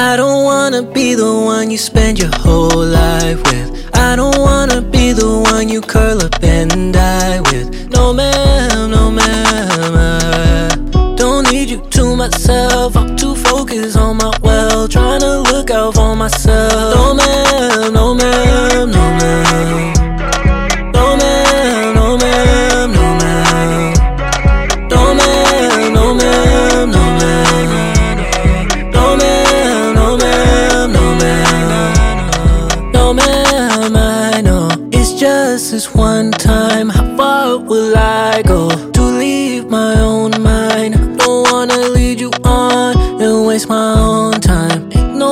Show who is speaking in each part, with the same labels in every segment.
Speaker 1: wanna be the one you spend your whole life with. I don't wanna be the one you curl up and die with. No ma'am, no ma'am. Don't need you to myself. I'm too focused on my well, trying to look out for myself. No ma'am, no ma'am.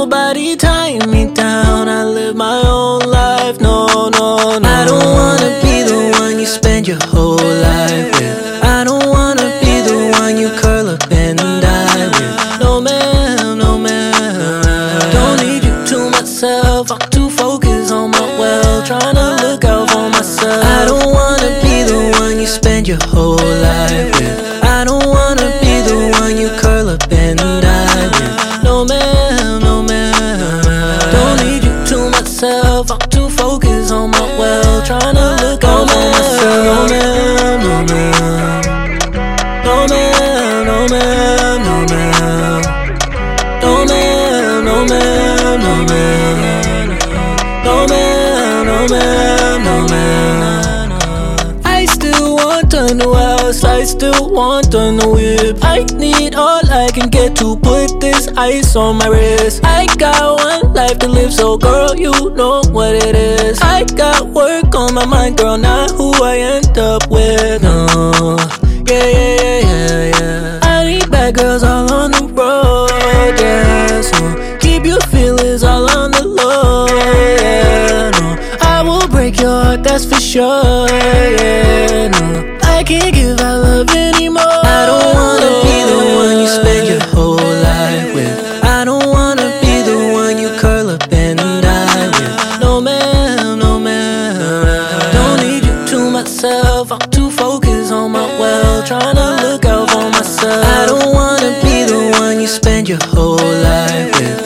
Speaker 1: Nobody tying me down. I live my own life. No, no, no. I don't wanna be the one you spend your whole life with. I don't wanna be the one you curl up and die with. No man, no ma'am. Don't need you to myself. I'm too focused on my well, trying to look out for myself. I don't wanna be the one you spend your whole life no ma'am, no ma'am. No ma'am, no ma'am, no ma'am. No ma'am, no ma'am, no ma'am. I still want a new house, I still want a new whip. I need all I can get to put this ice on my wrist. I got one life to live, so girl, you know what it is. I got work on my mind, girl, not bad girls all on the road, yeah. So keep your feelings all on the low, yeah. No, I will break your heart, that's for sure, yeah. No, I can't give out love anymore. I don't wanna be the one you spend your whole life with. I don't wanna be the one you curl up and die with. No man, no man. Don't need you to myself. I'm too focused on my well, trying to look I don't wanna be the one you spend your whole life with.